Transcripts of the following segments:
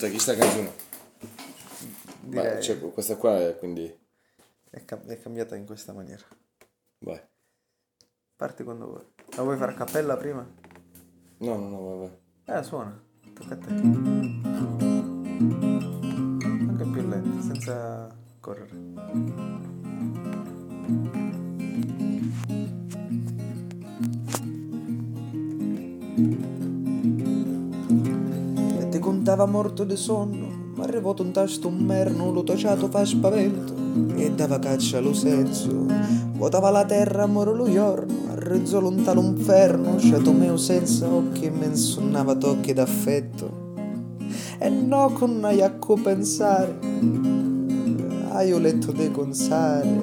Cioè, chi sta canzone? Ma, cioè, questa qua è quindi... È, cam- è cambiata in questa maniera. Vai. Parti quando vuoi. La vuoi fare a cappella prima? No, no, no, vabbè. Eh, suona. Tocca a te. Anche più lento, senza correre. E ti contava morto di sonno, ma arrivato un tasto un merno, lo tociato fa spavento e dava caccia allo senso. Vuotava la terra, moro lo giorno, arrezzò lontano un ferno, sceto mio senza occhi, me insonnava tocchi d'affetto. E no con naiacco pensare, hai letto de consare,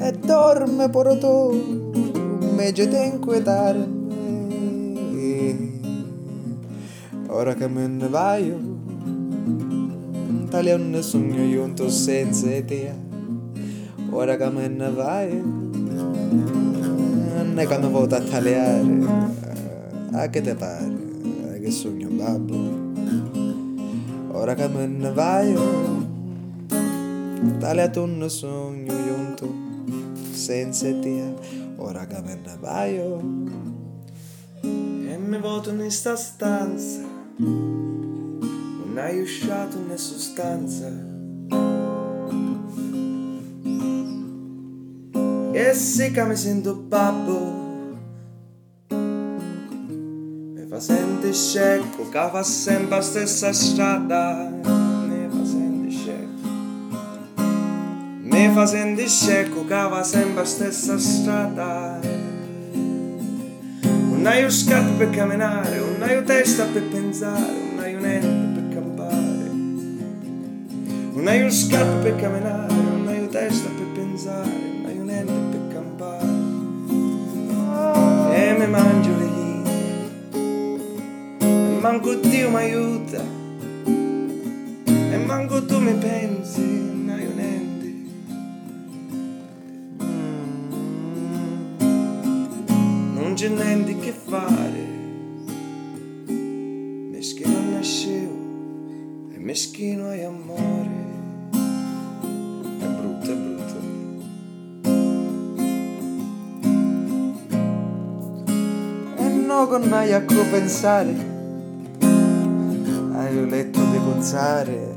e dorme poroto, meglio te inquietare. Ora che me ne vaio, un sogno giunto senza te. Ora che me ne vaio, ne che mi vado a tagliare. A che te pare? Che sogno babbo? Ora che me ne vaio, tagliato un sogno giunto senza te. Ora che me ne vaio, e mi voto in sta stanza. Non hai usciato né sostanza. E che mi sento babbo. Mi fa sentire scecco che fa sempre la stessa strada. Mi fa sentire scecco. Fa che va sempre la stessa strada. Non hai scarpe per camminare, non hai testa per pensare, non hai niente per campare. Non hai scarpe per camminare, non hai testa per pensare, non hai niente per campare. E mi mangio le chine, e manco Dio mi aiuta, e manco tu mi pensi, non hai niente. Non c'è niente che fare. Meschino nascevo e meschino è amore. È brutto, è brutto. E no con mai a pensare. Hai letto di consare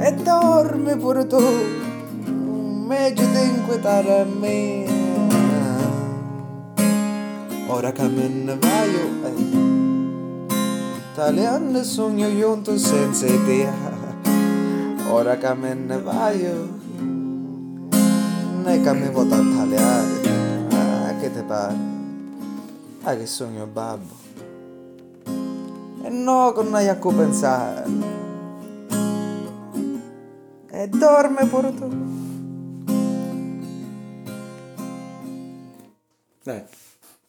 e dorme pure tu. Meglio di inquietare a me. Ora che me ne vaio, eh. tale anni sogno giunto senza idea. Ora che me ne vaio, ne che mi vado a tagliare. Ah, che te pare? Ah, che sogno babbo. E no, con hai a pensare. E dorme pure tu. Dai.